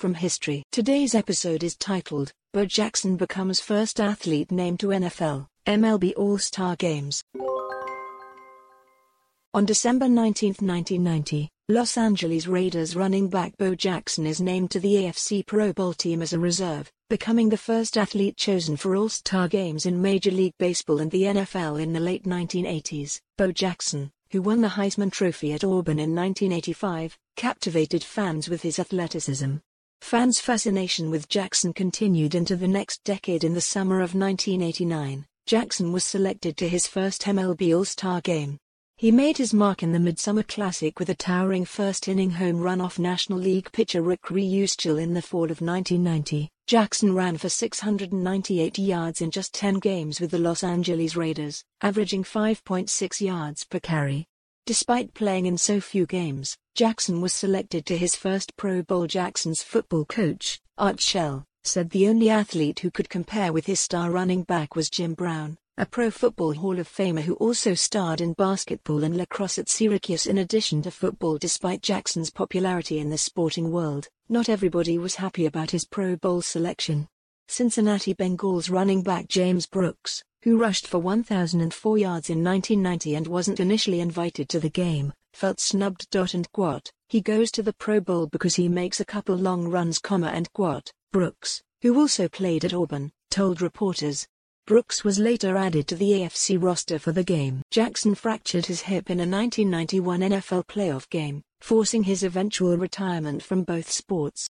from history. Today's episode is titled, Bo Jackson becomes first athlete named to NFL, MLB All-Star Games. On December 19, 1990, Los Angeles Raiders running back Bo Jackson is named to the AFC Pro Bowl team as a reserve, becoming the first athlete chosen for All-Star games in Major League Baseball and the NFL in the late 1980s. Bo Jackson, who won the Heisman Trophy at Auburn in 1985, captivated fans with his athleticism. Fans' fascination with Jackson continued into the next decade in the summer of 1989. Jackson was selected to his first MLB All-Star game. He made his mark in the Midsummer Classic with a towering first-inning home run off National League pitcher Rick Reuschel in the fall of 1990. Jackson ran for 698 yards in just 10 games with the Los Angeles Raiders, averaging 5.6 yards per carry. Despite playing in so few games, Jackson was selected to his first Pro Bowl. Jackson's football coach, Art Shell, said the only athlete who could compare with his star running back was Jim Brown, a Pro Football Hall of Famer who also starred in basketball and lacrosse at Syracuse in addition to football. Despite Jackson's popularity in the sporting world, not everybody was happy about his Pro Bowl selection. Cincinnati Bengals running back James Brooks, who rushed for 1,004 yards in 1990 and wasn't initially invited to the game, felt snubbed. And quote, he goes to the Pro Bowl because he makes a couple long runs, comma and quote, Brooks, who also played at Auburn, told reporters. Brooks was later added to the AFC roster for the game. Jackson fractured his hip in a 1991 NFL playoff game, forcing his eventual retirement from both sports.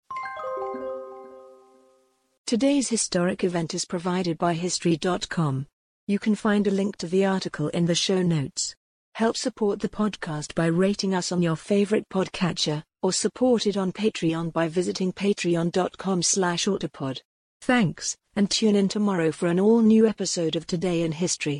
Today's historic event is provided by History.com. You can find a link to the article in the show notes. Help support the podcast by rating us on your favorite podcatcher, or support it on Patreon by visiting patreon.com slash autopod. Thanks, and tune in tomorrow for an all-new episode of Today in History.